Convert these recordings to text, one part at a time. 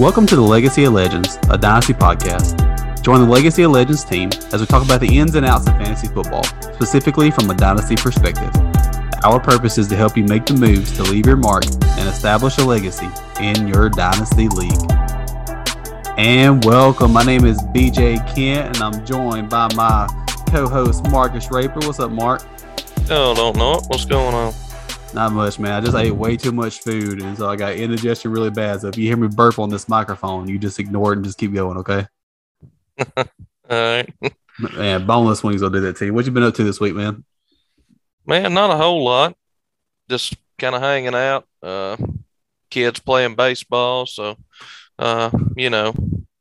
Welcome to the Legacy of Legends, a Dynasty podcast. Join the Legacy of Legends team as we talk about the ins and outs of fantasy football, specifically from a Dynasty perspective. Our purpose is to help you make the moves to leave your mark and establish a legacy in your Dynasty League. And welcome. My name is BJ Kent, and I'm joined by my co host Marcus Raper. What's up, Mark? Oh, don't know. What's going on? Not much, man. I just ate way too much food, and so I got indigestion really bad. So if you hear me burp on this microphone, you just ignore it and just keep going, okay? All right. Man, boneless wings will do that to you. What you been up to this week, man? Man, not a whole lot. Just kind of hanging out. Uh, kids playing baseball. So, uh, you know,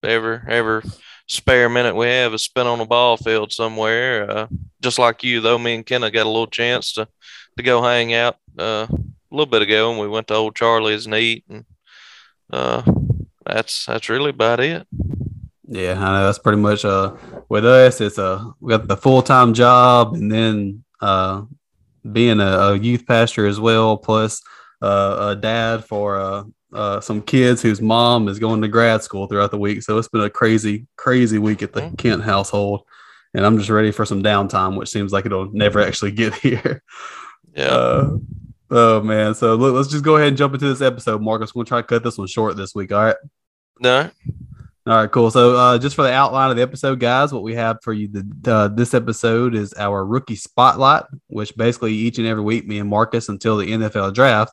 ever ever spare minute we have is spent on a ball field somewhere. Uh, just like you, though, me and Kenna got a little chance to to go hang out uh, a little bit ago, and we went to Old Charlie's and eat, and uh, that's that's really about it. Yeah, I know that's pretty much uh with us. It's uh we got the full time job, and then uh being a, a youth pastor as well, plus uh, a dad for uh, uh, some kids whose mom is going to grad school throughout the week. So it's been a crazy, crazy week at the mm-hmm. Kent household, and I'm just ready for some downtime, which seems like it'll never actually get here. Yeah. Uh, oh man. So look, let's just go ahead and jump into this episode, Marcus. We're gonna try to cut this one short this week. All right. No. All right, cool. So, uh, just for the outline of the episode, guys, what we have for you the, uh, this episode is our rookie spotlight, which basically each and every week, me and Marcus, until the NFL draft,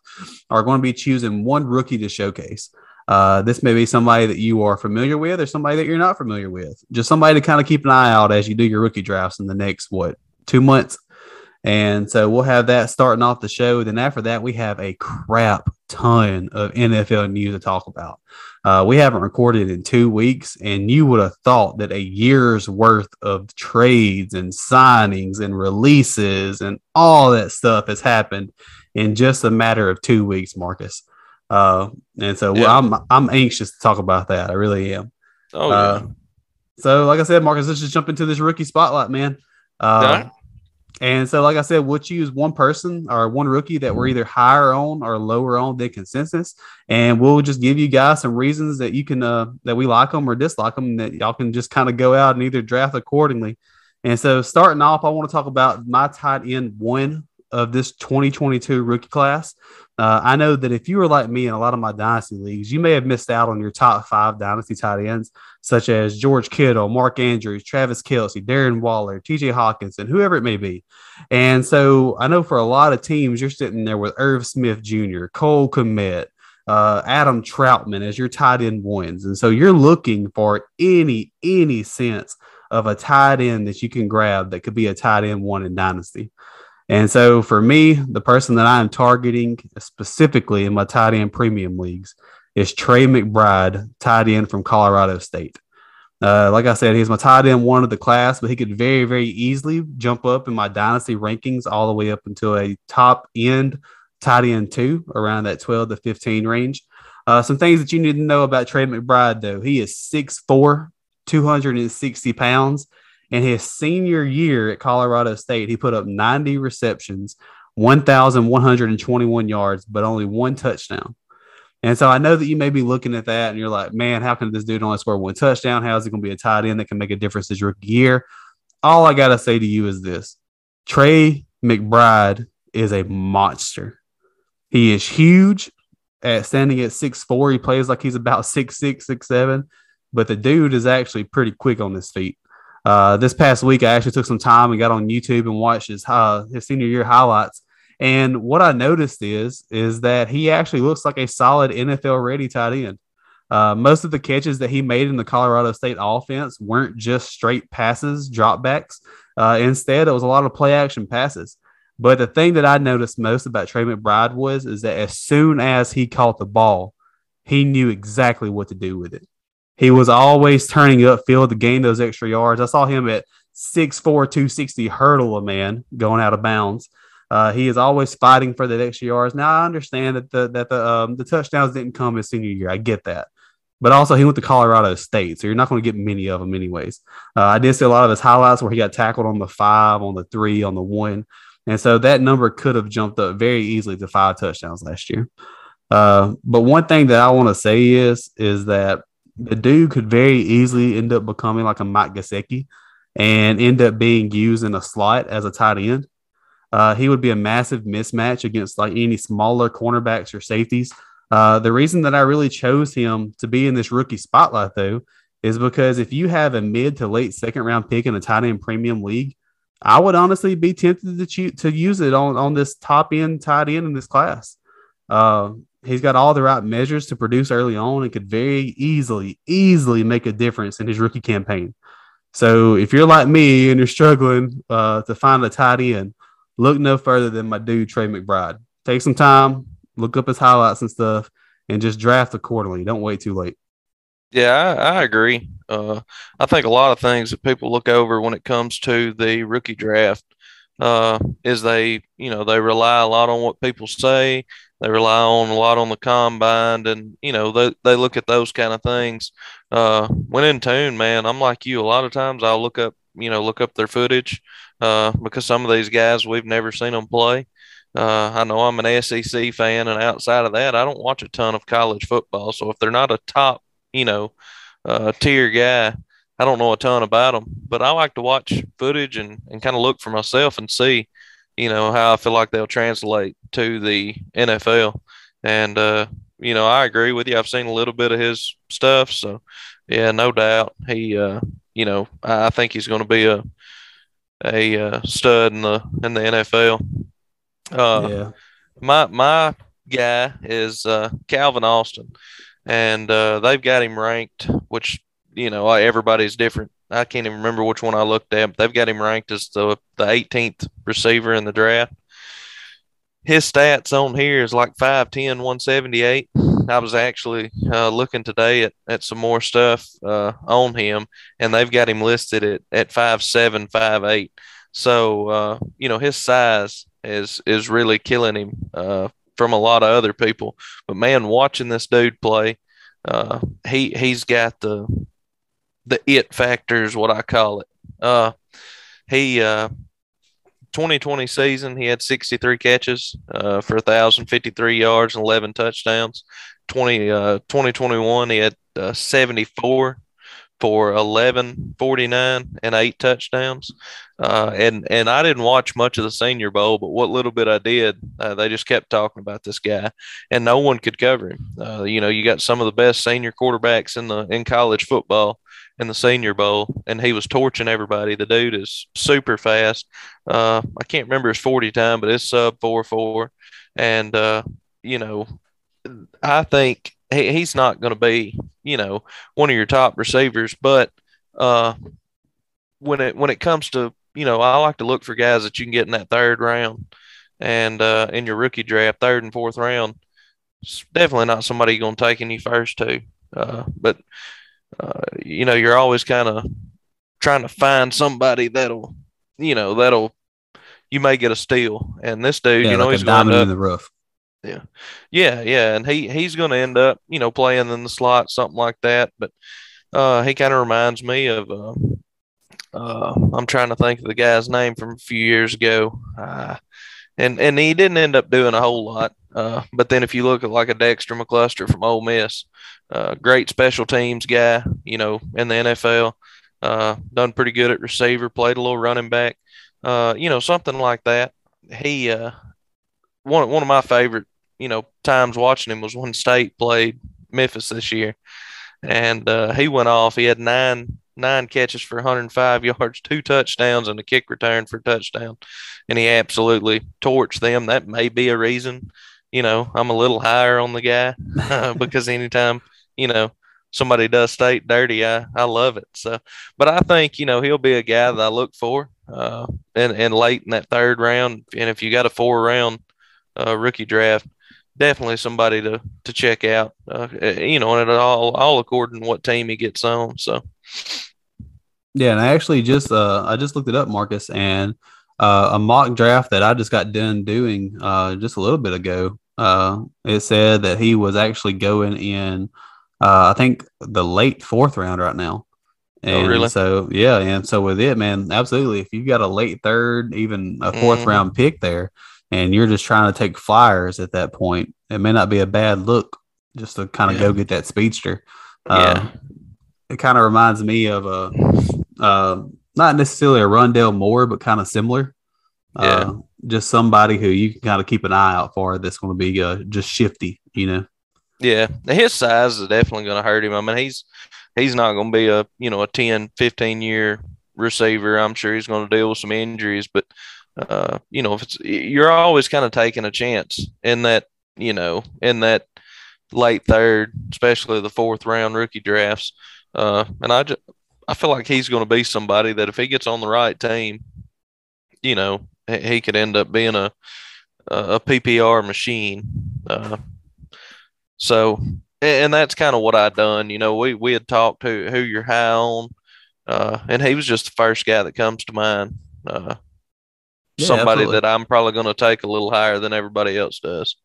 are going to be choosing one rookie to showcase. Uh, this may be somebody that you are familiar with, or somebody that you're not familiar with. Just somebody to kind of keep an eye out as you do your rookie drafts in the next what two months. And so we'll have that starting off the show. Then after that, we have a crap ton of NFL news to talk about. Uh, we haven't recorded in two weeks, and you would have thought that a year's worth of trades and signings and releases and all that stuff has happened in just a matter of two weeks, Marcus. Uh, and so yeah. I'm I'm anxious to talk about that. I really am. Oh, yeah. Uh, so, like I said, Marcus, let's just jump into this rookie spotlight, man. Uh, and so, like I said, we'll choose one person or one rookie that we're either higher on or lower on than consensus, and we'll just give you guys some reasons that you can uh, that we like them or dislike them, that y'all can just kind of go out and either draft accordingly. And so, starting off, I want to talk about my tight end one of this 2022 rookie class. Uh, I know that if you were like me in a lot of my dynasty leagues, you may have missed out on your top five dynasty tight ends, such as George Kittle, Mark Andrews, Travis Kelce, Darren Waller, TJ Hockenson, whoever it may be. And so I know for a lot of teams, you're sitting there with Irv Smith Jr., Cole Kmet, uh, Adam Trautman as your tight end ones. And so you're looking for any, any sense of a tight end that you can grab that could be a tight end one in Dynasty. And so for me, the person that I am targeting specifically in my tight end premium leagues is Trey McBride, tight end from Colorado State. Uh, like I said, he's my tight end one of the class, but he could very, very easily jump up in my dynasty rankings all the way up until a top end tight end two around that 12 to 15 range. Uh, some things that you need to know about Trey McBride, though. He is 6'4, 260 pounds. In his senior year at Colorado State, he put up 90 receptions, 1,121 yards, but only one touchdown. And so I know that you may be looking at that and you're like, man, how can this dude only score one touchdown? How is he going to be a tight end that can make a difference his rookie year? All I got to say to you is this Trey McBride is a monster. He is huge at standing at six four. He plays like he's about six six, six seven, but the dude is actually pretty quick on his feet. Uh, this past week, I actually took some time and got on YouTube and watched his uh, his senior year highlights. And what I noticed is is that he actually looks like a solid NFL ready tight end. Uh, most of the catches that he made in the Colorado State offense weren't just straight passes, dropbacks. Uh, instead, it was a lot of play action passes. But the thing that I noticed most about Trey McBride was is that as soon as he caught the ball, he knew exactly what to do with it. He was always turning upfield to gain those extra yards. I saw him at 6'4, 260 hurdle a man going out of bounds. Uh, he is always fighting for the extra yards. Now I understand that the that the um, the touchdowns didn't come his senior year. I get that, but also he went to Colorado State, so you're not going to get many of them anyways. Uh, I did see a lot of his highlights where he got tackled on the five, on the three, on the one, and so that number could have jumped up very easily to five touchdowns last year. Uh, but one thing that I want to say is is that the dude could very easily end up becoming like a Mike Gesicki and end up being used in a slot as a tight end. Uh, he would be a massive mismatch against like any smaller cornerbacks or safeties. Uh, the reason that I really chose him to be in this rookie spotlight, though, is because if you have a mid to late second round pick in a tight end premium league, I would honestly be tempted to to use it on, on this top end tight end in this class. Uh, he's got all the right measures to produce early on and could very easily, easily make a difference in his rookie campaign. So if you're like me and you're struggling uh, to find a tight end, look no further than my dude Trey McBride. Take some time, look up his highlights and stuff, and just draft accordingly. Don't wait too late. Yeah, I, I agree. Uh, I think a lot of things that people look over when it comes to the rookie draft uh, is they, you know, they rely a lot on what people say. They rely on a lot on the combine, and you know, they they look at those kind of things. Uh, when in tune, man, I'm like you. A lot of times, I'll look up, you know, look up their footage uh, because some of these guys we've never seen them play. Uh, I know I'm an SEC fan, and outside of that, I don't watch a ton of college football. So if they're not a top, you know, uh, tier guy, I don't know a ton about them. But I like to watch footage and, and kind of look for myself and see, you know, how I feel like they'll translate to the NFL. And, uh, you know, I agree with you. I've seen a little bit of his stuff. So, yeah, no doubt. He, uh, you know, I think he's going to be a, a uh, stud in the in the NFL. Uh, yeah. My my guy is uh, Calvin Austin, and uh, they've got him ranked, which you know everybody's different. I can't even remember which one I looked at, they've got him ranked as the the 18th receiver in the draft. His stats on here is like 5'10, 178. I was actually uh, looking today at, at some more stuff uh, on him, and they've got him listed at, at 5'7, 5'8. So, uh, you know, his size is is really killing him uh, from a lot of other people. But man, watching this dude play, uh, he he's got the the it factor is what I call it. Uh, he uh, 2020 season he had 63 catches uh, for 1,053 yards and 11 touchdowns. 20 uh, 2021 he had uh, 74 for 11 49 and eight touchdowns uh, and and i didn't watch much of the senior bowl but what little bit i did uh, they just kept talking about this guy and no one could cover him uh, you know you got some of the best senior quarterbacks in the in college football in the senior bowl and he was torching everybody the dude is super fast uh, i can't remember his 40 time but it's sub 4 4 and uh, you know i think he, he's not going to be, you know, one of your top receivers. But uh, when it when it comes to, you know, I like to look for guys that you can get in that third round and uh, in your rookie draft, third and fourth round. It's definitely not somebody you're going to take in first two. Uh, but uh, you know, you're always kind of trying to find somebody that'll, you know, that'll you may get a steal. And this dude, yeah, you know, like he's going to in the rough. Yeah, yeah, yeah, and he he's going to end up, you know, playing in the slot, something like that. But uh, he kind of reminds me of. Uh, uh, I'm trying to think of the guy's name from a few years ago, uh, and and he didn't end up doing a whole lot. Uh, but then if you look at like a Dexter McCluster from Ole Miss, uh, great special teams guy, you know, in the NFL, uh, done pretty good at receiver, played a little running back, uh, you know, something like that. He uh, one one of my favorite you know times watching him was when State played Memphis this year, and uh, he went off. He had nine nine catches for 105 yards, two touchdowns, and a kick return for a touchdown, and he absolutely torched them. That may be a reason, you know, I'm a little higher on the guy uh, because anytime you know somebody does State dirty, I I love it. So, but I think you know he'll be a guy that I look for, uh, and and late in that third round, and if you got a four round uh, rookie draft, definitely somebody to to check out. Uh, eh, you know, and it all all according to what team he gets on. So, yeah, and I actually just uh I just looked it up, Marcus, and uh, a mock draft that I just got done doing uh just a little bit ago. Uh, it said that he was actually going in, uh, I think the late fourth round right now. Oh, and oh, really? so yeah, and so with it, man, absolutely. If you've got a late third, even a 4th mm-hmm. round pick there, and you're just trying to take flyers at that point, it may not be a bad look just to kind of yeah. go get that speedster. Uh, yeah. It kind of reminds me of a, uh, not necessarily a Rondale Moore, but kind of similar. Yeah. Uh, just somebody who you can kind of keep an eye out for that's going to be uh, just shifty, you know. Yeah, his size is definitely going to hurt him. I mean, he's he's not going to be a you know a 10, 15 year receiver. I'm sure he's going to deal with some injuries, but uh, you know, if it's you're always kind of taking a chance in that you know in that late third, especially the fourth round rookie drafts. Uh, and I just I feel like he's going to be somebody that if he gets on the right team, you know, he could end up being a a PPR machine. Uh, so, and that's kind of what I done. You know, we we had talked to who you're high on, uh, and he was just the first guy that comes to mind. Uh, yeah, somebody absolutely. that I'm probably going to take a little higher than everybody else does.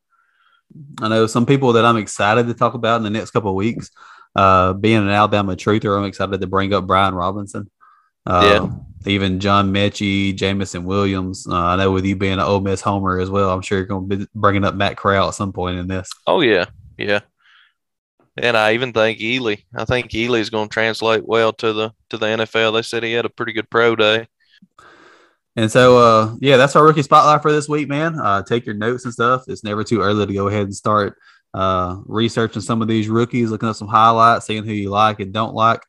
I know some people that I'm excited to talk about in the next couple of weeks. Uh, being an Alabama truther, I'm excited to bring up Brian Robinson. Uh, yeah even John Metchie, Jameson Williams. Uh, I know with you being an Ole Miss homer as well, I'm sure you're going to be bringing up Matt Corral at some point in this. Oh yeah, yeah. And I even think Ealy. I think Ealy is going to translate well to the to the NFL. They said he had a pretty good pro day. And so, uh, yeah, that's our rookie spotlight for this week, man. Uh, take your notes and stuff. It's never too early to go ahead and start uh, researching some of these rookies, looking up some highlights, seeing who you like and don't like.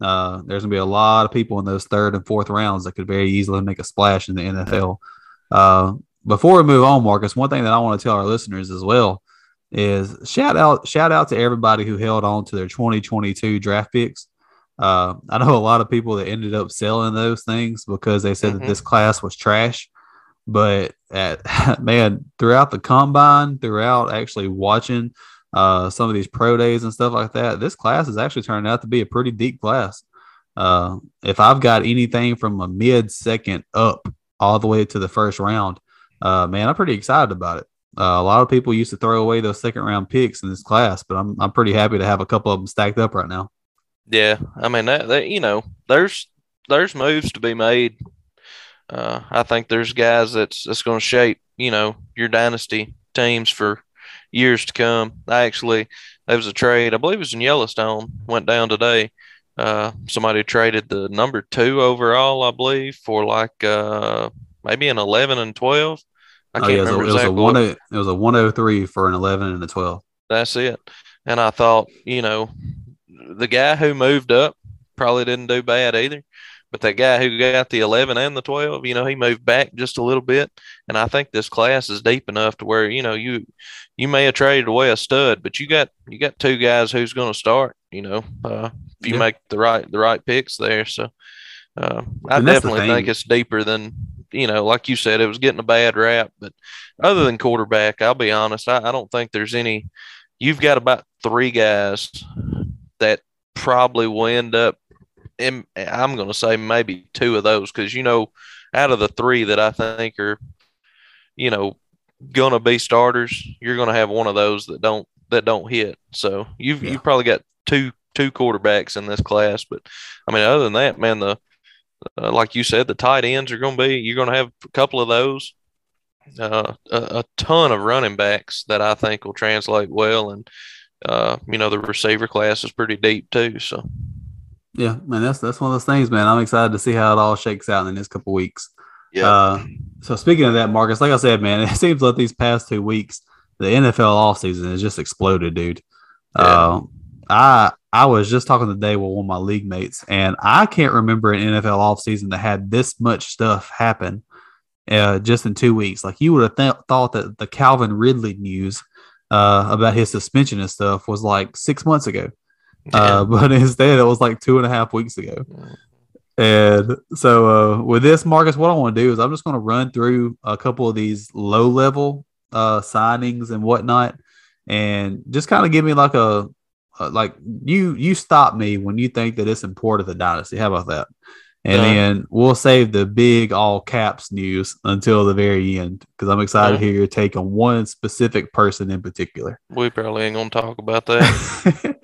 Uh, there's going to be a lot of people in those third and fourth rounds that could very easily make a splash in the NFL. Uh, before we move on, Marcus, one thing that I want to tell our listeners as well is shout out shout out to everybody who held on to their 2022 draft picks. Uh, I know a lot of people that ended up selling those things because they said mm-hmm. that this class was trash. But at man, throughout the combine, throughout actually watching uh, some of these pro days and stuff like that, this class has actually turned out to be a pretty deep class. Uh, if I've got anything from a mid second up all the way to the first round, uh, man, I'm pretty excited about it. Uh, a lot of people used to throw away those second round picks in this class, but I'm I'm pretty happy to have a couple of them stacked up right now. Yeah, I mean that, that you know, there's there's moves to be made. Uh, I think there's guys that's that's going to shape you know your dynasty teams for years to come. I actually, there was a trade, I believe it was in Yellowstone, went down today. Uh, somebody traded the number two overall, I believe, for like uh, maybe an 11 and 12. I can't oh, yeah, remember it was, exactly. A, one, it was a 103 for an 11 and a 12. That's it. And I thought, you know, the guy who moved up probably didn't do bad either. But that guy who got the 11 and the 12, you know, he moved back just a little bit. And I think this class is deep enough to where, you know, you you may have traded away a stud, but you got you got two guys who's going to start, you know, uh, if you yeah. make the right the right picks there. So uh, I definitely think it's deeper than you know, like you said, it was getting a bad rap. But other than quarterback, I'll be honest, I, I don't think there's any. You've got about three guys that probably will end up and I'm going to say maybe two of those because you know, out of the three that I think are, you know, going to be starters, you're going to have one of those that don't that don't hit. So you've yeah. you've probably got two two quarterbacks in this class, but I mean, other than that, man, the uh, like you said, the tight ends are going to be you're going to have a couple of those. Uh, a, a, ton of running backs that I think will translate well, and uh, you know the receiver class is pretty deep too. So yeah, man, that's that's one of those things, man. I'm excited to see how it all shakes out in the next couple weeks. Yeah. Uh, so speaking of that, Marcus, like I said, man, it seems like these past two weeks, the NFL offseason has just exploded, dude. Yeah. Uh, I I was just talking today with one of my league mates, and I can't remember an NFL offseason that had this much stuff happen uh, just in two weeks. Like you would have th- thought that the Calvin Ridley news uh, about his suspension and stuff was like six months ago. Uh, but instead, it was like two and a half weeks ago. And so, uh, with this, Marcus, what I want to do is I'm just going to run through a couple of these low level uh, signings and whatnot, and just kind of give me like a, a, like you you stop me when you think that it's important to dynasty. How about that? And then we'll save the big all caps news until the very end because I'm excited yeah. to hear your take on one specific person in particular. We probably ain't gonna talk about that.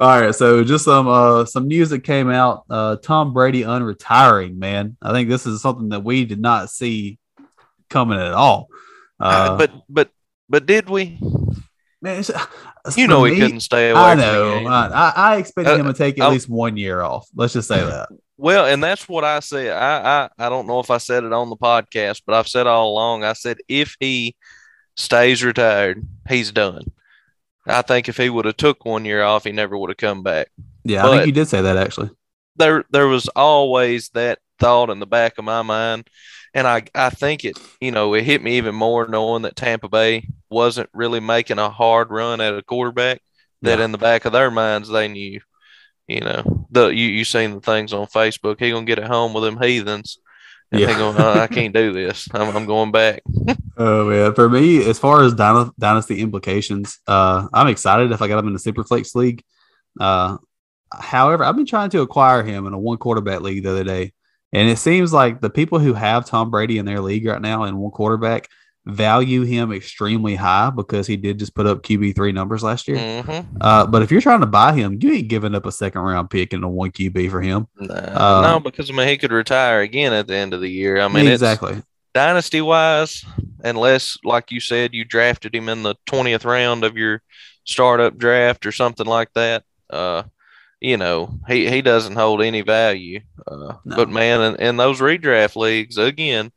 All right, so just some uh some news that came out. Uh Tom Brady unretiring, man. I think this is something that we did not see coming at all. Uh, but but but did we? man, it's, You for know he couldn't stay away. I know. I, I I expected Uh, him to take at least one year off. Let's just say that. Well, and that's what I said. I, I I don't know if I said it on the podcast, but I've said all along. I said if he stays retired, he's done. I think if he would have took one year off, he never would have come back. Yeah, I think you did say that actually. There there was always that thought in the back of my mind, and I I think it you know it hit me even more knowing that Tampa Bay wasn't really making a hard run at a quarterback. That in the back of their minds they knew, you know, the you you seen the things on Facebook. He gonna get it home with them heathens. And Yeah. going, "Uh, I can't do this. I'm, I'm going back. Oh man, for me, as far as dyna- dynasty implications, uh, I'm excited if I got him in the Superflex league. Uh, however, I've been trying to acquire him in a one quarterback league the other day, and it seems like the people who have Tom Brady in their league right now in one quarterback value him extremely high because he did just put up QB three numbers last year. Mm-hmm. Uh, but if you're trying to buy him, you ain't giving up a second round pick and a one QB for him. Nah, Uh, no, because I mean he could retire again at the end of the year. I mean, it's exactly. dynasty wise, unless like you said, you drafted him in the twentieth round of your startup draft or something like that. Uh, you know, he, he doesn't hold any value. Uh, No. But man, in, in those redraft leagues, again,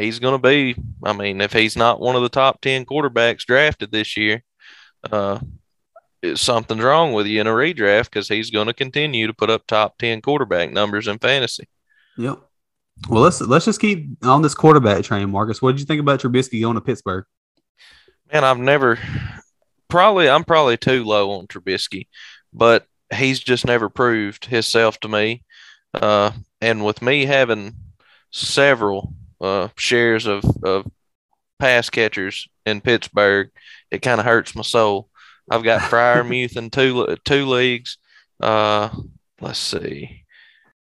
he's going to be. I mean, if he's not one of the top ten quarterbacks drafted this year, uh, something's wrong with you in a redraft because he's going to continue to put up top ten quarterback numbers in fantasy. Yep. Well, let's let's just keep on this quarterback train, Marcus. What did you think about Trubisky going to Pittsburgh? Man, I've never probably I'm probably too low on Trubisky, but he's just never proved himself to me. Uh, and with me having several uh, shares of, of pass catchers in Pittsburgh, it kind of hurts my soul. I've got Freiermuth in two two leagues. Uh, let's see,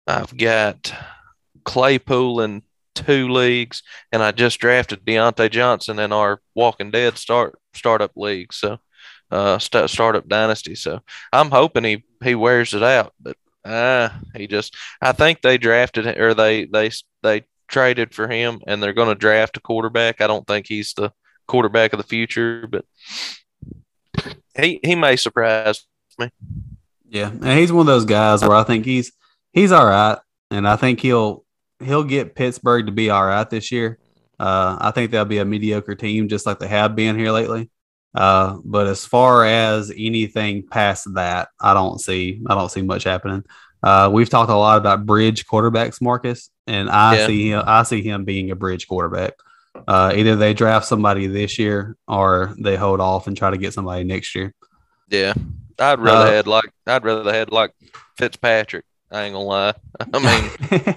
I've got Claypool in two leagues, and I just drafted Diontae Johnson in our Walking Dead start startup league. So, uh, st- startup dynasty. So I'm hoping he he wears it out, but uh, he just I think they drafted or they they they traded for him, and they're going to draft a quarterback. I don't think he's the quarterback of the future, but he he may surprise. Me. Yeah, and he's one of those guys where I think he's he's all right, and I think he'll he'll get Pittsburgh to be all right this year. Uh, I think they'll be a mediocre team, just like they have been here lately. Uh, but as far as anything past that, I don't see I don't see much happening. Uh, we've talked a lot about bridge quarterbacks, Marcus, and I Yeah. see him, I see him being a bridge quarterback. Uh, either they draft somebody this year or they hold off and try to get somebody next year. Yeah, I'd rather Uh, had like I'd rather had like Fitzpatrick. I ain't gonna lie. I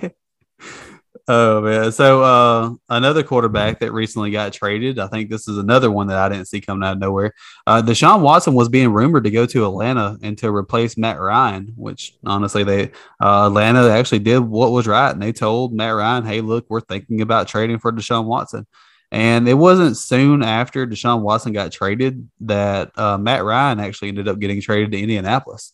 mean, oh man. So uh another quarterback that recently got traded. I think this is another one that I didn't see coming out of nowhere. Uh Deshaun Watson was being rumored to go to Atlanta and to replace Matt Ryan, which honestly they uh Atlanta actually did what was right and they told Matt Ryan, Hey, look, we're thinking about trading for Deshaun Watson. And it wasn't soon after Deshaun Watson got traded that uh, Matt Ryan actually ended up getting traded to Indianapolis.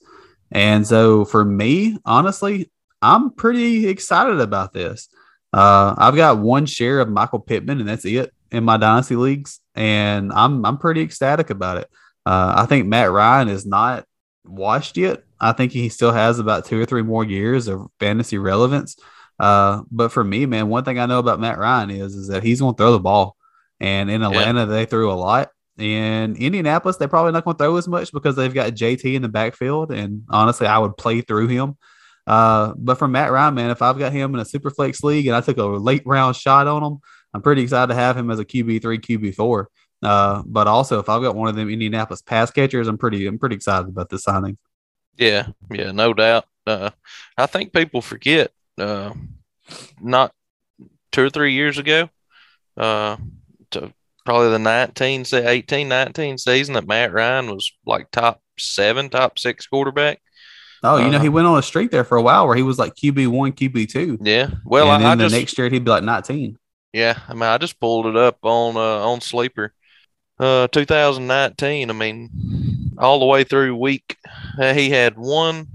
And so for me, honestly, I'm pretty excited about this. Uh, I've got one share of Michael Pittman, and that's it in my dynasty leagues, and I'm I'm pretty ecstatic about it. Uh, I think Matt Ryan is not washed yet. I think he still has about two or three more years of fantasy relevance. Uh, but for me, man, one thing I know about Matt Ryan is is that he's going to throw the ball, and in Atlanta they threw a lot. In Indianapolis, they're probably not going to throw as much because they've got JT in the backfield, and honestly, I would play through him. Uh, but for Matt Ryan, man, if I've got him in a super flex league and I took a late round shot on him, I'm pretty excited to have him as a QB three, QB four. Uh, but also if I've got one of them Indianapolis pass catchers, I'm pretty, I'm pretty excited about this signing. yeah, yeah, no doubt. Uh, I think people forget. Uh, not two or three years ago, uh, to probably the 19, say 18, 19 season that Matt Ryan was like top seven, top six quarterback. Oh, you know, Uh-huh. he went on a streak there for a while where he was like QB one, QB two. Yeah. Well, and I, then I the just, next year he'd be like 19. yeah, I mean, I just pulled it up on, uh, on Sleeper, uh, 2019. I mean, all the way through week, uh, he had one,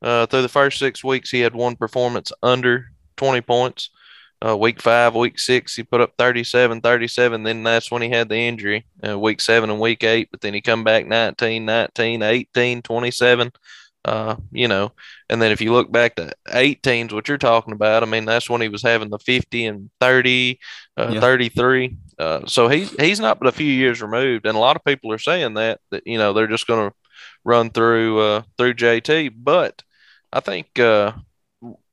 uh, through the first six weeks, he had one performance under 20 points. uh, week five, week six, he put up 37, 37. Then that's when he had the injury, uh, week seven and week eight. But then he come back 19, 19, 18, 27. Uh, you know, and then if you look back to 18s, what you're talking about, I mean, that's when he was having the 50 and 30, uh, yeah. 33. Uh, so he's he's not but a few years removed, and a lot of people are saying that that you know they're just going to run through uh, through JT, but I think uh,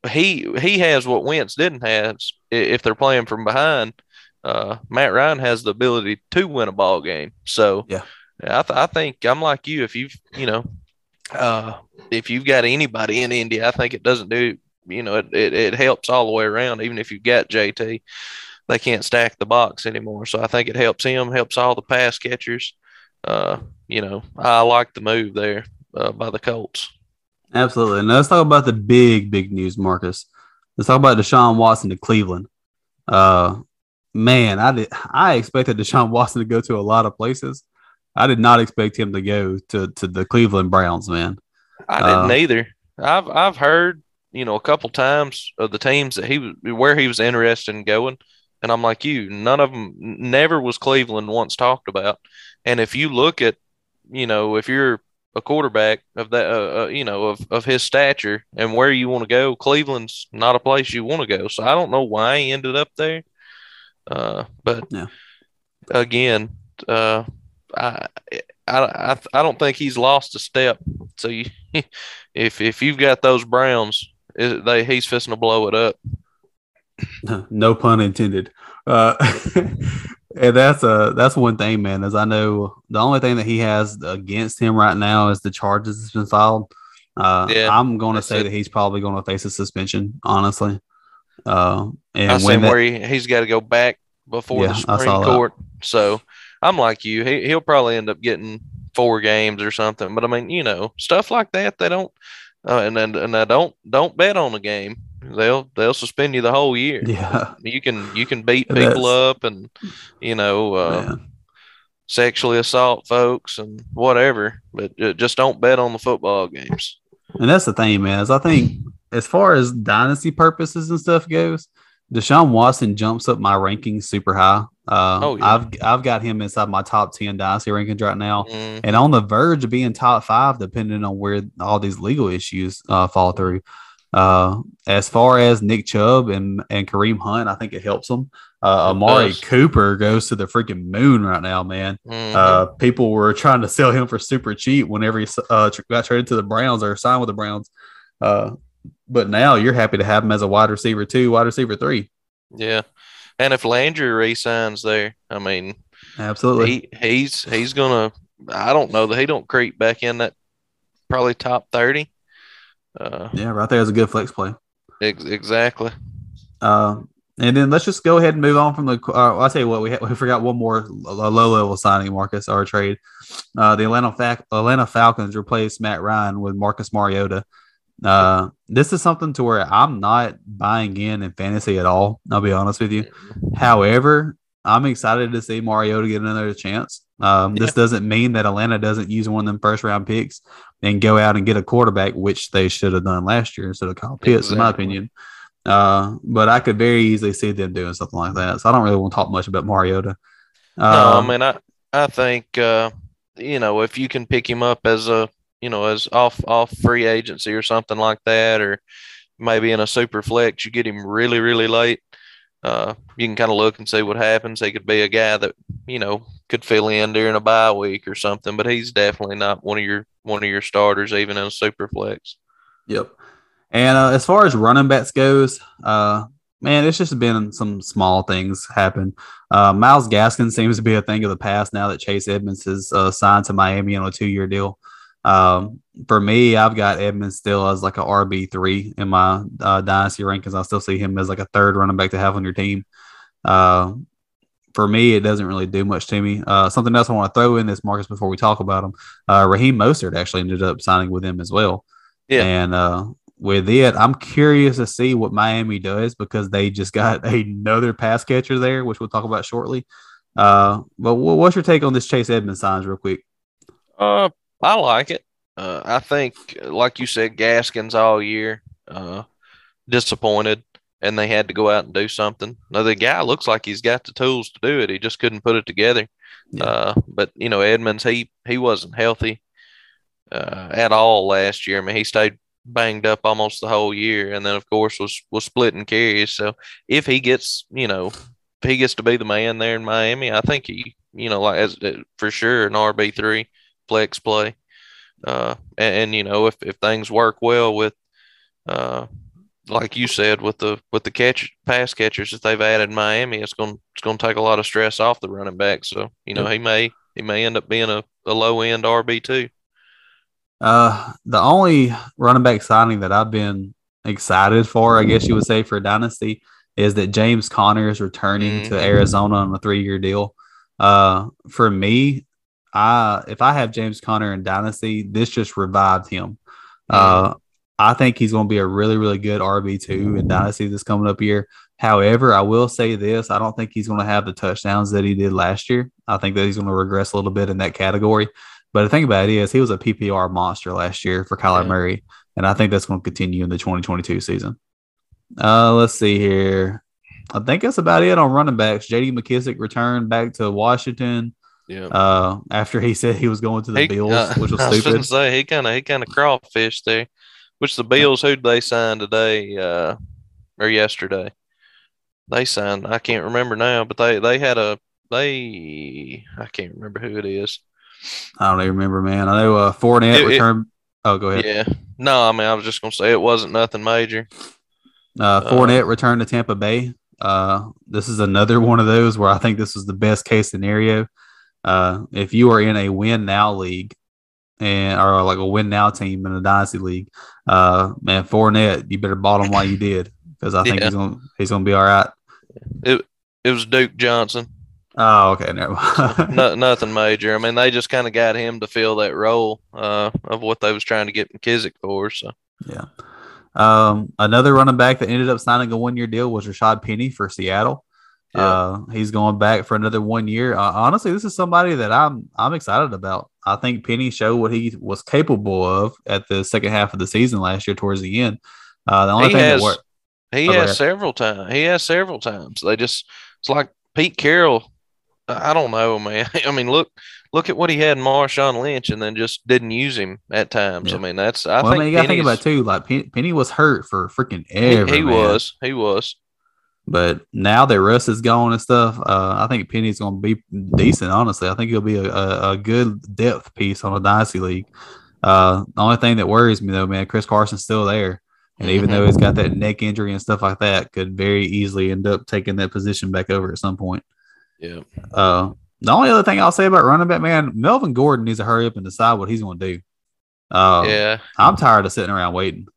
he he has what Wentz didn't have if they're playing from behind. Uh, Matt Ryan has the ability to win a ball game. So yeah, I, th- I think I'm like you. If you've you know, uh, if you've got anybody in India, I think it doesn't do. You know, it, it, it helps all the way around. Even if you've got JT, they can't stack the box anymore. So I think it helps him, helps all the pass catchers. Uh, you know, I like the move there uh, by the Colts. Absolutely. Now let's talk about the big, big news, Marcus. Let's talk about Deshaun Watson to Cleveland. Uh, man, I did. I expected Deshaun Watson to go to a lot of places. I did not expect him to go to to the Cleveland Browns, man. I didn't uh, either. I've I've heard you know a couple times of the teams that he was where he was interested in going, and I'm like you. None of them never was Cleveland once talked about. And if you look at you know if you're a quarterback of that, uh, uh, you know, of, of his stature and where you want to go, Cleveland's not a place you want to go. So I don't know why he ended up there. Uh, but yeah. again, uh, I, I, I don't think he's lost a step. So you, if if you've got those Browns, they he's fixing to blow it up. No pun intended. Uh, And that's a that's one thing, man. As I know, the only thing that he has against him right now is the charges that's been filed. Uh, yeah, I'm going to say it. that he's probably going to face a suspension, honestly. Uh, and I when that, where he, he's got to go back before yeah, the Supreme Court. That. So I'm like you. He, he'll probably end up getting four games or something. But I mean, you know, stuff like that. They don't. Uh, and and and I don't don't bet on the game they'll they'll suspend you the whole year. Yeah, you can you can beat people up and you know uh, sexually assault folks and whatever, but just don't bet on the football games. And that's the thing, man. Is I think as far as dynasty purposes and stuff goes, Deshaun Watson jumps up my rankings super high. Uh, oh, yeah. I've I've got him inside my top ten dynasty rankings right now, mm-hmm. and on the verge of being top five, depending on where all these legal issues uh, fall through. Uh, as far as Nick Chubb and, and Kareem Hunt, I think it helps them. Uh, Amari Cooper goes to the freaking moon right now, man. Mm-hmm. Uh, people were trying to sell him for super cheap whenever he uh, got traded to the Browns or signed with the Browns. Uh, but now you're happy to have him as a wide receiver two, wide receiver three. Yeah, and if Landry resigns there, I mean, absolutely, he, he's he's gonna. I don't know that he don't creep back in that probably top thirty. Uh, yeah, right there is a good flex play. Ex- exactly. Uh, and then let's just go ahead and move on from the. Uh, I'll tell you what, we, ha- we forgot one more low level signing, Marcus, our trade. Uh, the Atlanta, Fa- Atlanta Falcons replaced Matt Ryan with Marcus Mariota. Uh, this is something to where I'm not buying in in fantasy at all. I'll be honest with you. However, I'm excited to see Mariota get another chance. Um, yeah. This doesn't mean that Atlanta doesn't use one of them first round picks and go out and get a quarterback, which they should have done last year instead of Kyle Pitts, exactly. in my opinion. Uh, but I could very easily see them doing something like that. So I don't really want to talk much about Mariota. no, I um, mean, I, I think, uh, you know, if you can pick him up as a, you know, as off off free agency or something like that, or maybe in a super flex, you get him really, really late uh, you can kind of look and see what happens. He could be a guy that you know could fill in during a bye week or something, but he's definitely not one of your one of your starters, even in a super flex. Yep. And uh, as far as running backs goes, uh, man, it's just been some small things happen. Uh, Myles Gaskin seems to be a thing of the past now that Chase Edmonds is uh, signed to Miami on a two year deal. Um, for me, I've got Edmonds still as like a RB three in my uh, dynasty rankings. I still see him as like a third running back to have on your team. Uh, for me, it doesn't really do much to me. Uh, something else I want to throw in this, Marcus, before we talk about him. Uh, Raheem Mostert actually ended up signing with him as well. Yeah. And uh, with it, I'm curious to see what Miami does because they just got another pass catcher there, which we'll talk about shortly. Uh, but what's your take on this Chase Edmonds signs, real quick? Uh, I like it. Uh, I think, like you said, Gaskins all year. Uh, disappointed. and they had to go out and do something. Now the guy looks like he's got the tools to do it. He just couldn't put it together. Yeah. Uh, but you know, Edmonds, he he wasn't healthy uh, at all last year. I mean, he stayed banged up almost the whole year, and then of course was was splitting carries. So if he gets, you know, if he gets to be the man there in Miami, I think he, you know, like as for sure an RB three flex play. Uh, and, and, you know, if if things work well with, uh, like you said, with the with the catch pass catchers that they've added in Miami, it's going it's going to take a lot of stress off the running back. So you know, he may he may end up being a, a low end RB too. Uh, the only running back signing that I've been excited for, I guess you would say, for Dynasty is that James Conner is returning mm-hmm. to Arizona on a three year deal. Uh, for me, I if I have James Conner in Dynasty, this just revived him. Uh, I think he's going to be a really, really good RB two in Dynasty this coming up year. However, I will say this: I don't think he's going to have the touchdowns that he did last year. I think that he's going to regress a little bit in that category. But the thing about it is, he was a PPR monster last year for Kyler yeah. Murray, and I think that's going to continue in the 2022 season. Uh, let's see here. I think that's about it on running backs. J.D. McKissic returned back to Washington. Yeah. Uh, after he said he was going to the he, Bills, uh, which was stupid. I was say he kind of he kind of crawfish there. Which the Bills who they signed today uh, or yesterday? They signed. I can't remember now, but they they had a they I can't remember who it is. I don't even remember, man. I know uh, Fournette it, returned. It, oh, go ahead. Yeah. No, I mean, I was just gonna say it wasn't nothing major. Uh, Fournette uh, returned to Tampa Bay. Uh, this is another one of those where I think this was the best case scenario. Uh, if you are in a win now league and or like a win now team in a dynasty league, uh, man, Fournette, you better bottom while you did because I think yeah. he's gonna he's gonna be all right. It it was Duke Johnson. Oh, okay. No, no nothing major. I mean, they just kind of got him to fill that role uh, of what they was trying to get McKissic for. So yeah. Um, another running back that ended up signing a one year deal was Rashaad Penny for Seattle. Yeah. Uh, he's going back for another one year. Uh, honestly, this is somebody that I'm I'm excited about. I think Penny showed what he was capable of at the second half of the season last year, towards the end. Uh, the only he thing has, that worked. He oh, has several times. He has several times. They just it's like Pete Carroll I don't know, man. I mean, look, look at what he had in Marshawn Lynch, and then just didn't use him at times. Yeah. I mean, that's I well, think I mean, you got to think about it too. Like Penny was hurt for freaking ever. He, he was, he was. But now that Russ is gone and stuff, uh, I think Penny's going to be decent. Honestly, I think he'll be a, a, a good depth piece on a dynasty league. Uh, the only thing that worries me though, man, Chris Carson's still there. And even though he's got that neck injury and stuff like that, could very easily end up taking that position back over at some point. Yeah. Uh, the only other thing I'll say about running back, man, Melvin Gordon needs to hurry up and decide what he's going to do. Uh, yeah. I'm tired of sitting around waiting.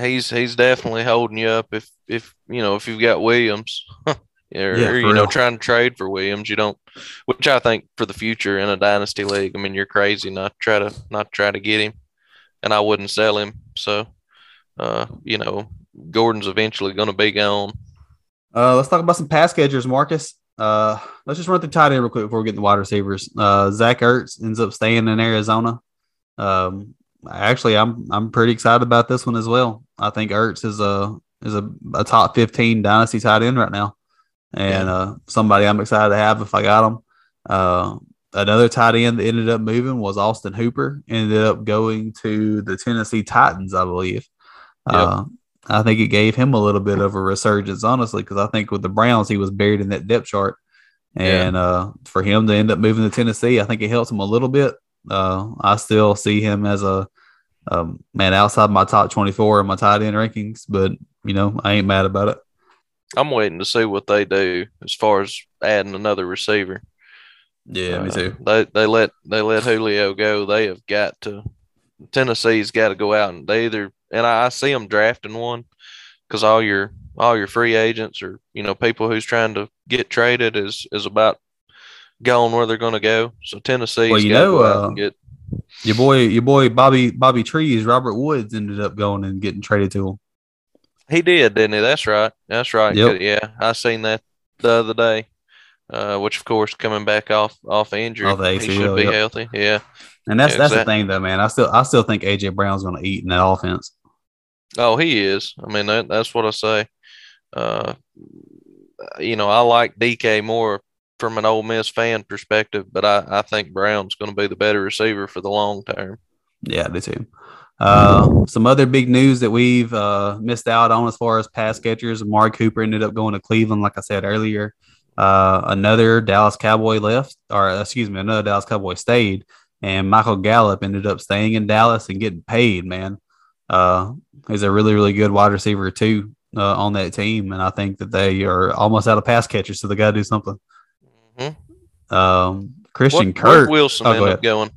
He's he's definitely holding you up if if you know if you've got Williams. or, yeah, or, you know, trying to trade for Williams, you don't. Which I think for the future in a dynasty league, I mean, you're crazy not try to not try to get him, and I wouldn't sell him. So, uh, you know, Gordon's eventually going to be gone. Uh, let's talk about some pass catchers, Marcus. Uh, let's just run through tight end real quick before we get the wide receivers. Uh, Zach Ertz ends up staying in Arizona. Um, actually, I'm I'm pretty excited about this one as well. I think Ertz is a is a, a top 15 dynasty tight end right now, and yeah. uh, somebody I'm excited to have if I got him. Uh, another tight end that ended up moving was Austin Hooper. Ended up going to the Tennessee Titans, I believe. Yep. Uh, I think it gave him a little bit of a resurgence, honestly, because I think with the Browns, he was buried in that depth chart. And yeah. uh, for him to end up moving to Tennessee, I think it helps him a little bit. Uh, I still see him as a um, man outside my top 24 in my tight end rankings, but, you know, I ain't mad about it. I'm waiting to see what they do as far as adding another receiver. Yeah, uh, me too. They they let they let Julio go. They have got to Tennessee's got to go out and they either and I, I see them drafting one because all your all your free agents or you know people who's trying to get traded is is about going where they're going to go. So Tennessee, well, you know, uh, get your boy your boy Bobby Bobby Trees Robert Woods ended up going and getting traded to him. He did, didn't he? That's right. That's right. Yep. Yeah, I seen that the other day. Uh, which of course coming back off off injury, off ACL, he should be yep. healthy. Yeah, and that's yeah, that's exactly. the thing though, man. I still I still think AJ Brown's going to eat in that offense. Oh, he is. I mean, that, that's what I say. uh, you know, I like DK more from an Ole Miss fan perspective, but I, I think Brown's going to be the better receiver for the long term. Yeah, do too. Uh, some other big news that we've uh, missed out on as far as pass catchers. Amari Cooper ended up going to Cleveland, like I said earlier. Uh, another Dallas Cowboy left, or excuse me, another Dallas Cowboy stayed, and Michael Gallup ended up staying in Dallas and getting paid. Man, uh, he's a really, really good wide receiver too uh, on that team, and I think that they are almost out of pass catchers, so they got to do something. Mm-hmm. Um, Christian what, Kirk, Wilson oh, ended up going.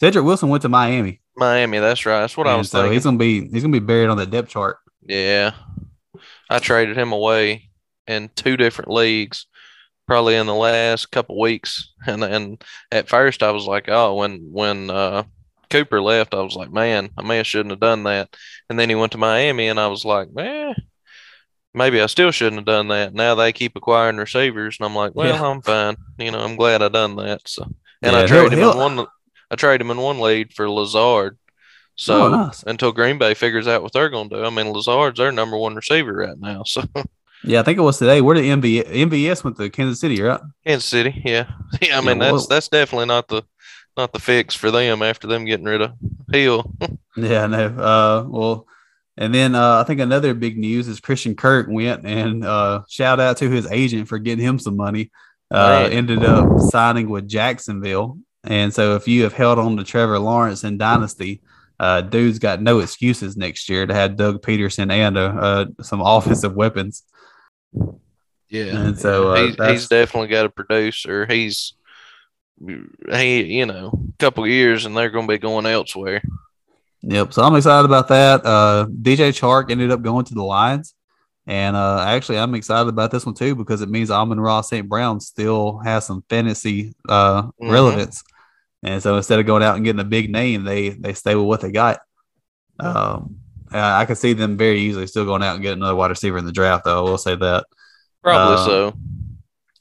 Cedric Wilson went to Miami. Miami. That's right. That's what and I was so thinking. He's gonna be he's gonna be buried on the depth chart. Yeah, I traded him away in two different leagues, probably in the last couple weeks. And and at first I was like, oh, when when uh, Cooper left, I was like, man, I may have shouldn't have done that. And then he went to Miami, and I was like, man, maybe I still shouldn't have done that. Now they keep acquiring receivers, and I'm like, well, yeah. I'm fine. You know, I'm glad I done that. So, and yeah, I traded him in one. I traded him in one lead for Lazard. So oh, nice. until Green Bay figures out what they're going to do, I mean, Lazard's their number one receiver right now. So yeah, I think it was today. Where did MB, MVS went to Kansas City, right? Kansas City, yeah, yeah. I mean, yeah, that's that's definitely not the not the fix for them after them getting rid of Hill. yeah, no. Uh, well, and then uh, I think another big news is Christian Kirk went and uh, shout out to his agent for getting him some money. Uh, ended up signing with Jacksonville, and so if you have held on to Trevor Lawrence in Dynasty, uh, dude's got no excuses next year to have Doug Pederson and uh, uh some offensive weapons. Yeah, and so uh, he's, he's, definitely got a producer. He's he, you know, a couple years and they're going to be going elsewhere. Yep. So I'm excited about that. Uh, DJ Chark ended up going to the Lions. And uh, actually, I'm excited about this one too because it means Amon-Ra St. Brown still has some fantasy uh, mm-hmm. relevance. And so instead of going out and getting a big name, they they stay with what they got. Um, I can see them very easily still going out and getting another wide receiver in the draft, though. I will say that. Probably uh, so.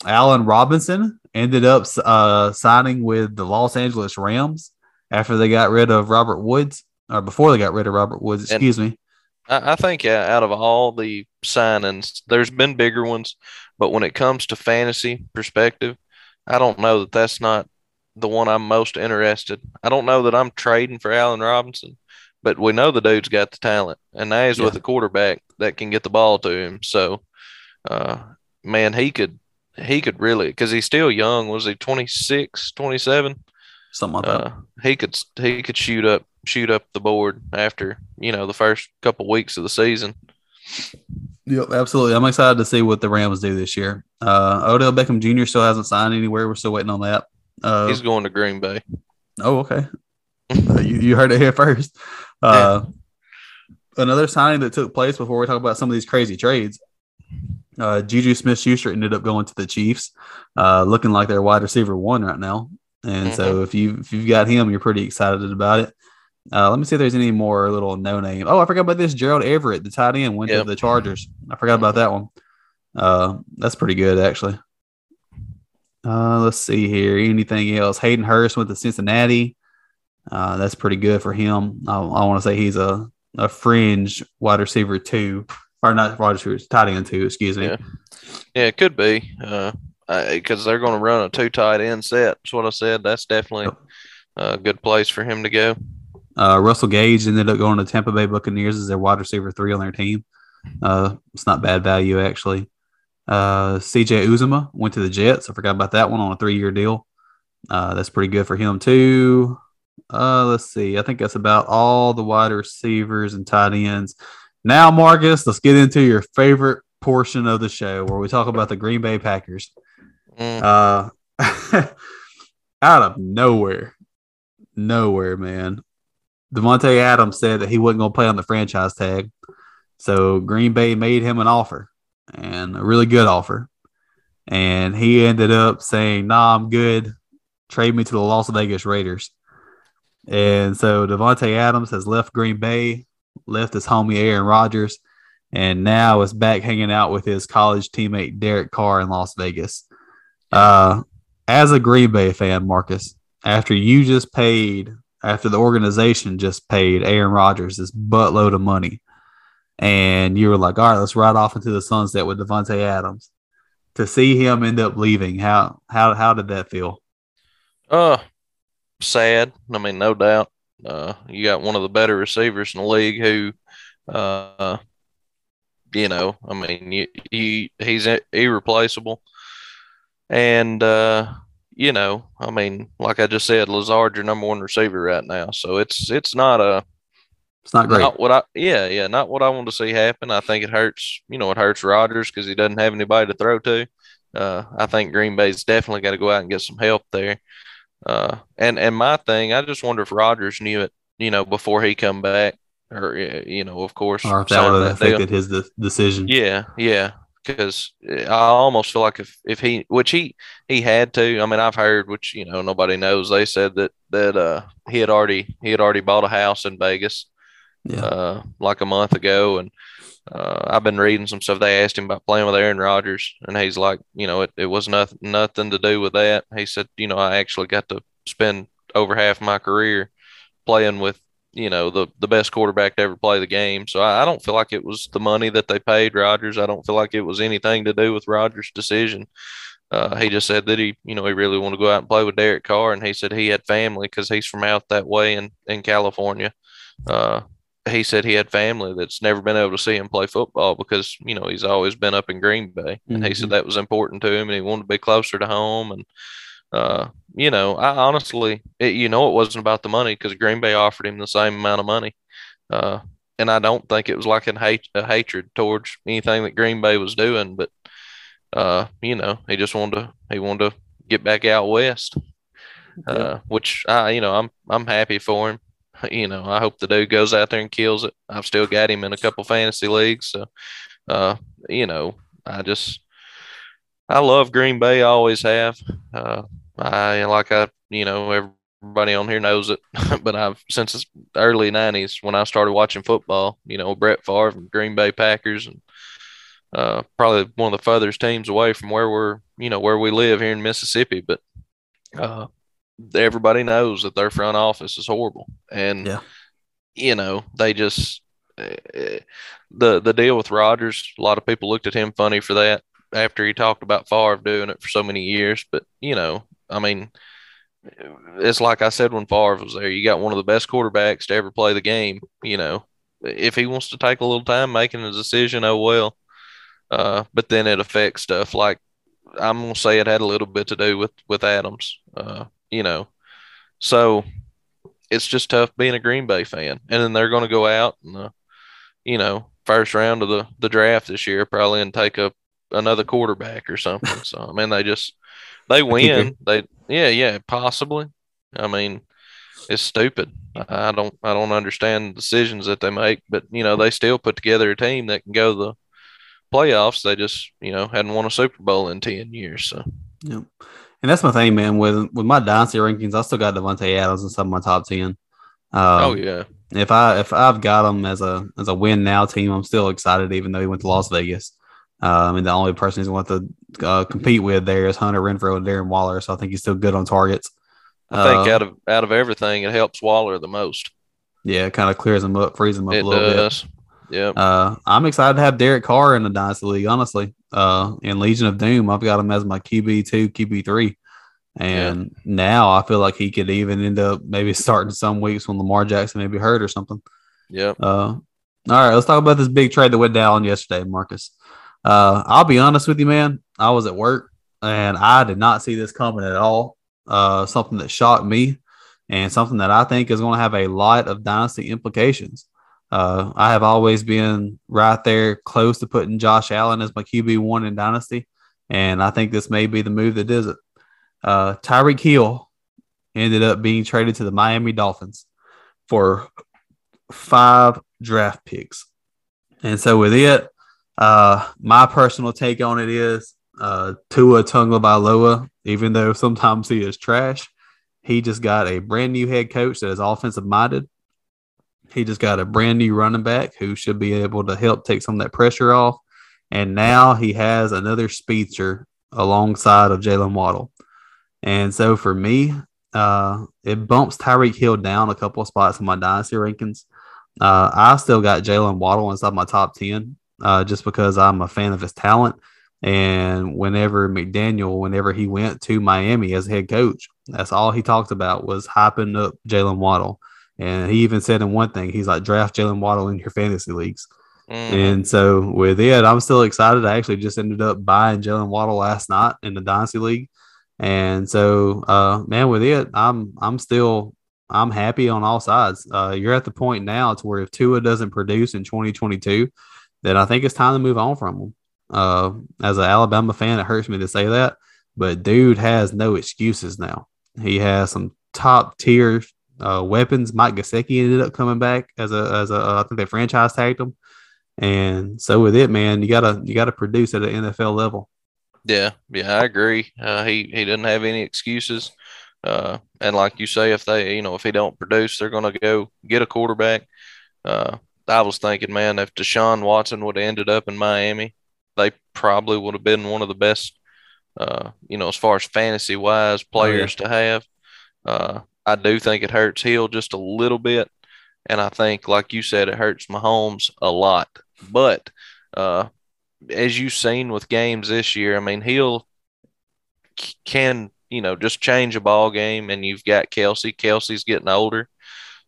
Allen Robinson ended up uh, signing with the Los Angeles Rams after they got rid of Robert Woods, or before they got rid of Robert Woods. Excuse and me. I, I think out of all the signings, there's been bigger ones, but when it comes to fantasy perspective, I don't know that that's not the one I'm most interested. I don't know that I'm trading for Allen Robinson, but we know the dude's got the talent, and now he's yeah. with a quarterback that can get the ball to him. So, uh, man, he could he could really because he's still young. Was he 26, 27? Something like uh, that. He could he could shoot up shoot up the board after you know the first couple weeks of the season. Yep, absolutely. I'm excited to see what the Rams do this year. Uh, Odell Beckham Jr. still hasn't signed anywhere. We're still waiting on that. Uh, He's going to Green Bay. Oh, okay. uh, you, you heard it here first. Uh, yeah. Another signing that took place before we talk about some of these crazy trades. Uh, Juju Smith Schuster ended up going to the Chiefs, uh, looking like their wide receiver one right now. And mm-hmm. so if you if you've got him, you're pretty excited about it. Uh, let me see if there's any more little no name. Oh, I forgot about this. Gerald Everett, the tight end, went yep. to the Chargers. I forgot about that one. Uh, that's pretty good actually. Uh, let's see here. Anything else? Hayden Hurst went to Cincinnati. Uh, that's pretty good for him. I, I want to say he's a, a fringe wide receiver too, or not wide receiver, tight end too. Excuse me. Yeah, yeah it could be. Uh, because they're going to run a two tight end set. That's what I said. That's definitely a good place for him to go. Uh, Russell Gage ended up going to Tampa Bay Buccaneers as their wide receiver three on their team. Uh, it's not bad value actually. Uh, CJ Uzomah went to the Jets. I forgot about that one on a three year deal. Uh, that's pretty good for him too. Uh, let's see. I think that's about all the wide receivers and tight ends. Now, Marcus, let's get into your favorite portion of the show where we talk about the Green Bay Packers. Mm. Uh, out of nowhere, nowhere, man. Davante Adams said that he wasn't going to play on the franchise tag. So Green Bay made him an offer and a really good offer. And he ended up saying, Nah, I'm good. Trade me to the Las Vegas Raiders. And so Davante Adams has left Green Bay, left his homie Aaron Rodgers, and now is back hanging out with his college teammate Derek Carr in Las Vegas. Uh, as a Green Bay fan, Marcus, after you just paid, after the organization just paid Aaron Rodgers this buttload of money, and you were like, all right, let's ride off into the sunset with Davante Adams. To see him end up leaving, how how how did that feel? Uh, sad. I mean, no doubt. Uh, you got one of the better receivers in the league who, uh, you know, I mean, you, he he's irreplaceable, and uh, you know, I mean, like I just said, Lazard your number one receiver right now, so it's it's not a it's not great. Not what I yeah yeah not what I want to see happen. I think it hurts. You know, it hurts Rodgers because he doesn't have anybody to throw to. Uh, I think Green Bay's definitely got to go out and get some help there. Uh, and and my thing, I just wonder if Rodgers knew it, you know, before he come back, or you know, of course, or if that would have affected his de- decision. Yeah, yeah, because I almost feel like if if he, which he he had to. I mean, I've heard, which you know, nobody knows. They said that that uh he had already he had already bought a house in Vegas, yeah, uh, like a month ago, and uh, I've been reading some stuff. They asked him about playing with Aaron Rodgers, and he's like, you know, it, it was nothing nothing to do with that. He said, you know, I actually got to spend over half my career playing with, you know, the the best quarterback to ever play the game. So I, I don't feel like it was the money that they paid Rodgers. I don't feel like it was anything to do with Rodgers' decision. Uh, he just said that he, you know, he really wanted to go out and play with Derek Carr, and he said he had family because he's from out that way in in California. Uh, he said he had family that's never been able to see him play football because you know he's always been up in Green Bay, and mm-hmm. he said mm-hmm. that was important to him, and he wanted to be closer to home. And uh, you know, I honestly, it, you know, it wasn't about the money because Green Bay offered him the same amount of money, uh, and I don't think it was like a, hate, a hatred towards anything that Green Bay was doing, but uh, you know, he just wanted to he wanted to get back out west, yeah. uh, which I, you know, I'm I'm happy for him you know, I hope the dude goes out there and kills it. I've still got him in a couple fantasy leagues. So, uh, you know, I just, I love Green Bay. I always have. Uh, I like I, you know, everybody on here knows it, but I've since the early '90s when I started watching football. You know, Brett Favre and Green Bay Packers, and uh, probably one of the furthest teams away from where we're, you know, where we live here in Mississippi. But uh, everybody knows that their front office is horrible, and yeah. you know they just uh, the the deal with Rodgers. A lot of people looked at him funny for that after he talked about Favre doing it for so many years. But you know, I mean, it's like I said when Favre was there. You got one of the best quarterbacks to ever play the game. You know, if he wants to take a little time making a decision, oh well. Uh, but then it affects stuff like I'm gonna say it had a little bit to do with with Adams. Uh, you know. So it's just tough being a Green Bay fan. And then they're to go out and, uh, you know, first round of the, the draft this year probably and take up another quarterback or something. So, I mean, they just, they win. They, yeah, yeah, possibly. I mean, it's stupid. I don't, I don't understand the decisions that they make, but, you know, they still put together a team that can go the playoffs. They just, you know, hadn't won a Super Bowl in 10 years. So, yep. And that's my thing, man. With with my dynasty rankings, I still got Davante Adams in some of my top ten. Um, oh yeah. If I if I've got him as a as a win now team, I'm still excited, even though he went to Las Vegas. I mean, the only person he's going to uh, compete with there is Hunter Renfrow and Darren Waller, so I think he's still good on targets. I think uh, out of out of everything, it helps Waller the most. Yeah, it kind of clears him up, frees him up it a little does. bit. Yeah. Uh, I'm excited to have Derek Carr in the Dynasty League, honestly. Uh, in Legion of Doom, I've got him as my QB2, QB3. And yeah. now I feel like he could even end up maybe starting some weeks when Lamar Jackson may be hurt or something. Yeah. Uh, all right, let's talk about this big trade that went down yesterday, Marcus. Uh, I'll be honest with you, man. I was at work and I did not see this coming at all. Uh, something that shocked me and something that I think is going to have a lot of dynasty implications. Uh, I have always been right there close to putting Josh Allen as my QB one in Dynasty, and I think this may be the move that does it. Uh, Tyreek Hill ended up being traded to the Miami Dolphins for five draft picks, and so with it, uh, my personal take on it is uh, Tua Tagovailoa, even though sometimes he is trash, he just got a brand new head coach that is offensive minded he just got a brand new running back who should be able to help take some of that pressure off. And now he has another speedster alongside of Jaylen Waddle. And so for me, uh, it bumps Tyreek Hill down a couple of spots in my dynasty rankings. Uh, I still got Jaylen Waddle inside my top 10 uh, just because I'm a fan of his talent. And whenever McDaniel, whenever he went to Miami as head coach, that's all he talked about was hyping up Jaylen Waddle. And he even said in one thing, he's like, draft Jaylen Waddle in your fantasy leagues. Mm. And so with it, I'm still excited. I actually just ended up buying Jaylen Waddle last night in the Dynasty League. And so, uh, man, with it, I'm I'm still I'm happy on all sides. Uh, you're at the point now to where if Tua doesn't produce in 2022, then I think it's time to move on from him. Uh, as an Alabama fan, it hurts me to say that, but dude has no excuses now. He has some top tier uh, weapons. Mike Gesicki ended up coming back as a as a uh, I think they franchise tagged him, and so with it, man, you gotta you gotta produce at an NFL level. Yeah, yeah, I agree. Uh, he he doesn't have any excuses. Uh, and like you say, if they, you know, if he don't produce, they're to go get a quarterback. Uh, I was thinking, man, if Deshaun Watson would have ended up in Miami, they probably would have been one of the best, uh, you know, as far as fantasy wise players oh, yeah. to have. Uh, I do think it hurts Hill just a little bit. And I think, like you said, it hurts Mahomes a lot. But uh, as you've seen with games this year, I mean, Hill can you know, just change a ball game, and you've got Kelce. Kelce's getting older,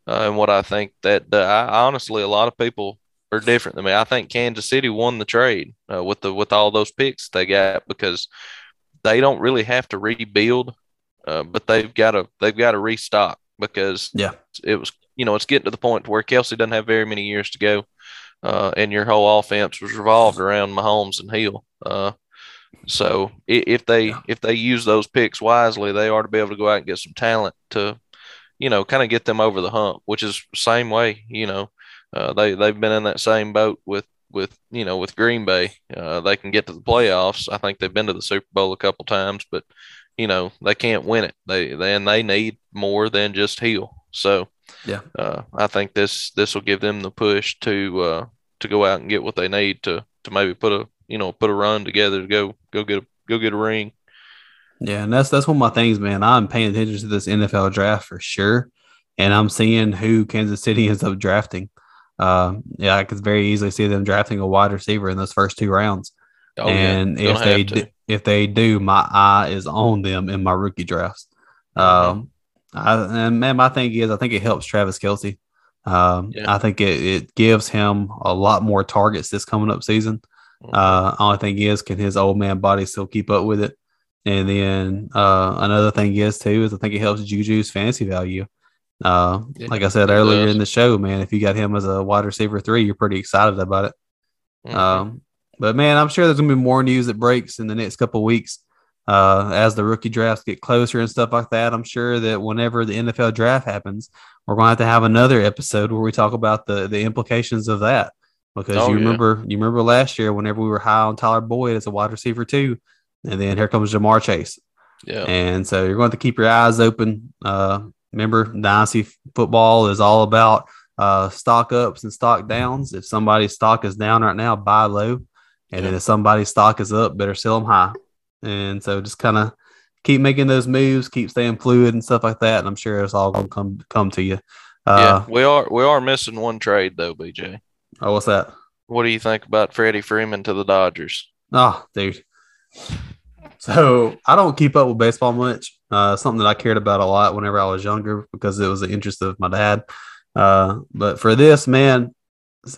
uh, and what I think that the, I, honestly, a lot of people are different than me. I think Kansas City won the trade uh, with the with all those picks they got because they don't really have to rebuild, uh, but they've got to they've got to restock because yeah, it was you know it's getting to the point where Kelce doesn't have very many years to go, uh, and your whole offense was revolved around Mahomes and Hill. Uh, so if they if they use those picks wisely, they are to be able to go out and get some talent to, you know, kind of get them over the hump. Which is same way, you know, uh, they they've been in that same boat with with you know with Green Bay. Uh, they can get to the playoffs. I think they've been to the Super Bowl a couple times, but you know they can't win it. They then they need more than just Hill. So yeah, uh, I think this this will give them the push to uh, to go out and get what they need to to maybe put a you know put a run together to go go get a go get a ring. Yeah, and that's that's one of my things, man. I'm paying attention to this NFL draft for sure, and I'm seeing who Kansas City ends up drafting. Uh, yeah, I could very easily see them drafting a wide receiver in those first two rounds. Oh, and yeah. if they do, if they do, my eye is on them in my rookie drafts. Mm-hmm. Um, I, and man, my thing is, I think it helps Travis Kelce. Um, yeah. I think it, it gives him a lot more targets this coming up season. Uh, only thing is, can his old man body still keep up with it? And then uh, another thing is too is I think it helps Juju's fantasy value. Uh, yeah, like I said earlier does. in the show, man, if you got him as a wide receiver three, you're pretty excited about it. Mm-hmm. Um, but man, I'm sure there's gonna be more news that breaks in the next couple weeks uh, as the rookie drafts get closer and stuff like that. I'm sure that whenever the NFL draft happens, we're going to have to have another episode where we talk about the the implications of that because oh, you remember yeah. you remember last year whenever we were high on Tyler Boyd as a wide receiver too, and then here comes Ja'Marr Chase. Yeah, and so you're going to keep your eyes open. Uh, remember, dynasty football is all about uh, stock ups and stock downs. If somebody's stock is down right now, buy low, and yeah. then if somebody's stock is up, better sell them high. And so just kind of keep making those moves, keep staying fluid and stuff like that. And I'm sure it's all going to come come to you. Uh, yeah, we are we are missing one trade though, BJ. Oh, what's that? What do you think about Freddie Freeman to the Dodgers? Oh, dude. So I don't keep up with baseball much. Uh, something that I cared about a lot whenever I was younger because it was the interest of my dad. Uh, but for this, man,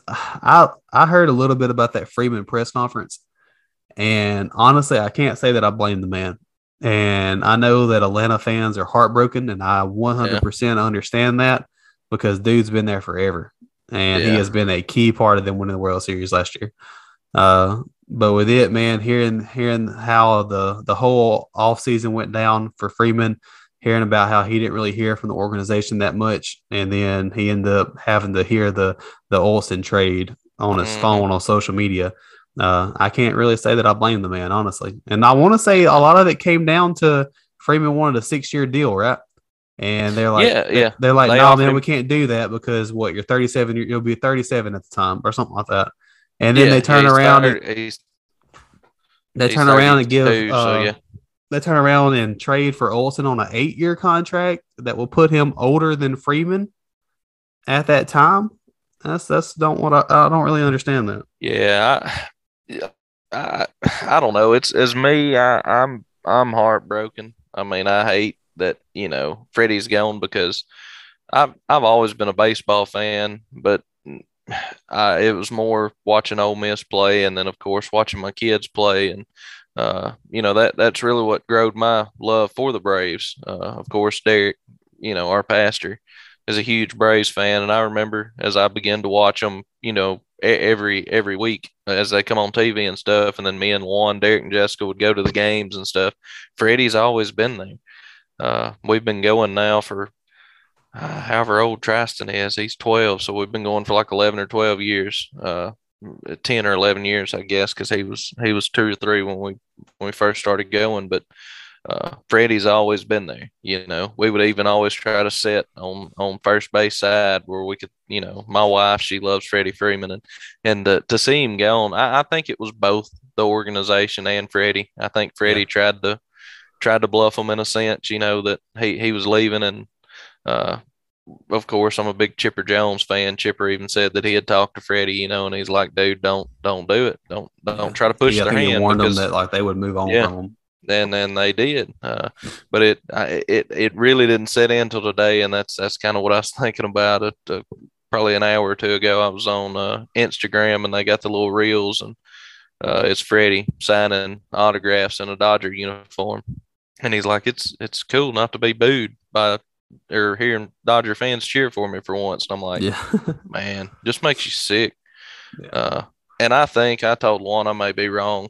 I I heard a little bit about that Freeman press conference, and honestly, I can't say that I blame the man. And I know that Atlanta fans are heartbroken, and I 100% yeah. understand that because dude's been there forever and yeah. he has been a key part of them winning the World Series last year. Uh, but with it, man, hearing hearing how the the whole off season went down for Freeman, hearing about how he didn't really hear from the organization that much, and then he ended up having to hear the the Olson trade on his mm. phone on social media. Uh, I can't really say that I blame the man, honestly. And I want to say a lot of it came down to Freeman wanted a six year deal, right? And they're like, yeah, yeah. They're like, no, man, we can't do that because what you're 37, you'll be 37 at the time or something like that. And then yeah, they turn around and they turn around and give, uh, so yeah. they turn around and trade for Olson on an eight year contract that will put him older than Freeman at that time. That's that's don't what I, I don't really understand that. Yeah, I, yeah, I I don't know. It's as me. I, I'm I'm heartbroken. I mean, I hate that you know Freddie's gone because I've I've always been a baseball fan, but I, it was more watching Ole Miss play, and then of course watching my kids play, and uh, you know that that's really what growed my love for the Braves. Uh, of course, Derek, you know, our pastor is a huge Braves fan, and I remember as I began to watch them, you know, every every week as they come on TV and stuff, and then me and Juan, Derek, and Jessica would go to the games and stuff. Freddie's always been there. Uh, we've been going now for uh, however old Tristan is. He's 12, so we've been going for like 11 or 12 years. Uh, 10 or 11 years, I guess, because he was he was two or three when we when we first started going. But uh, Freddie's always been there. You know, we would even always try to sit on on first base side where we could. You know, my wife she loves Freddie Freeman, and and to, to see him gone, I, I think it was both the organization and Freddie. I think Freddie yeah. tried to tried to bluff him in a sense. You know that he he was leaving, and uh, of course, I'm a big Chipper Jones fan. Chipper even said that he had talked to Freddie, you know, and he's like, "Dude, don't don't do it. Don't don't try to push yeah, their hand." warned because, them that like they would move on yeah, from him and then they did. Uh, but it it it really didn't set in until today, and that's that's kind of what I was thinking about it. Uh, probably an hour or two ago, I was on uh, Instagram, and they got the little reels, and uh, it's Freddie signing autographs in a Dodger uniform, and he's like, "It's it's cool not to be booed by." Or hearing Dodger fans cheer for me for once, and I'm like, yeah. man, just makes you sick. Yeah. Uh, and I think I told one I may be wrong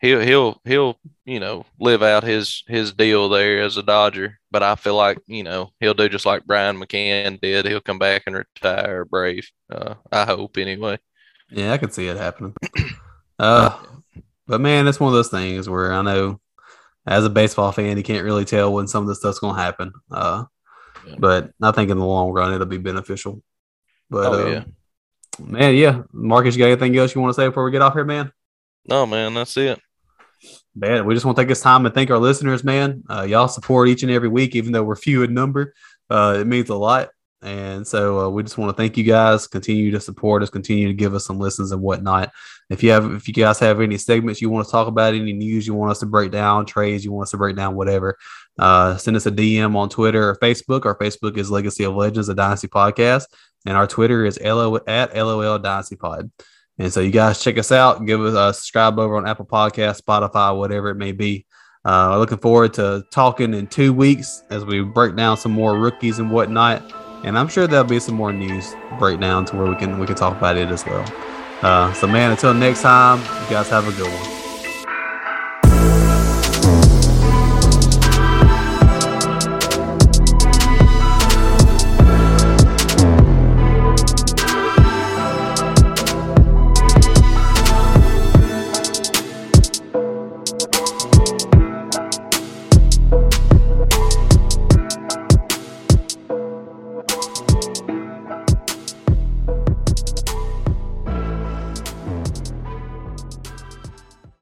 he'll he'll he'll you know live out his his deal there as a Dodger. But I feel like you know he'll do just like Brian McCann did. He'll come back and retire Brave. Uh, I hope anyway. Yeah, I can see it happening. Uh, but man, it's one of those things where I know as a baseball fan, you can't really tell when some of this stuff's gonna happen. Uh, yeah. but I think in the long run it'll be beneficial. But oh, uh, yeah. man, yeah, Marcus, you got anything else you want to say before we get off here, man? No, man, that's it man, we just want to take this time and thank our listeners, man. Uh, y'all support each and every week, even though we're few in number. Uh, it means a lot. And so uh, we just want to thank you guys. Continue to support us. Continue to give us some listens and whatnot. If you have, if you guys have any segments you want to talk about, any news you want us to break down, trades you want us to break down, whatever, uh, send us a DM on Twitter or Facebook. Our Facebook is Legacy of Legends, a Dynasty podcast, and our Twitter is LO at LOL Dynasty Pod. And so you guys check us out. Give us a subscribe over on Apple Podcast, Spotify, whatever it may be. Uh, looking forward to talking in two weeks as we break down some more rookies and whatnot. And I'm sure there'll be some more news breakdown to where we can we can talk about it as well. Uh, so man, until next time, you guys have a good one.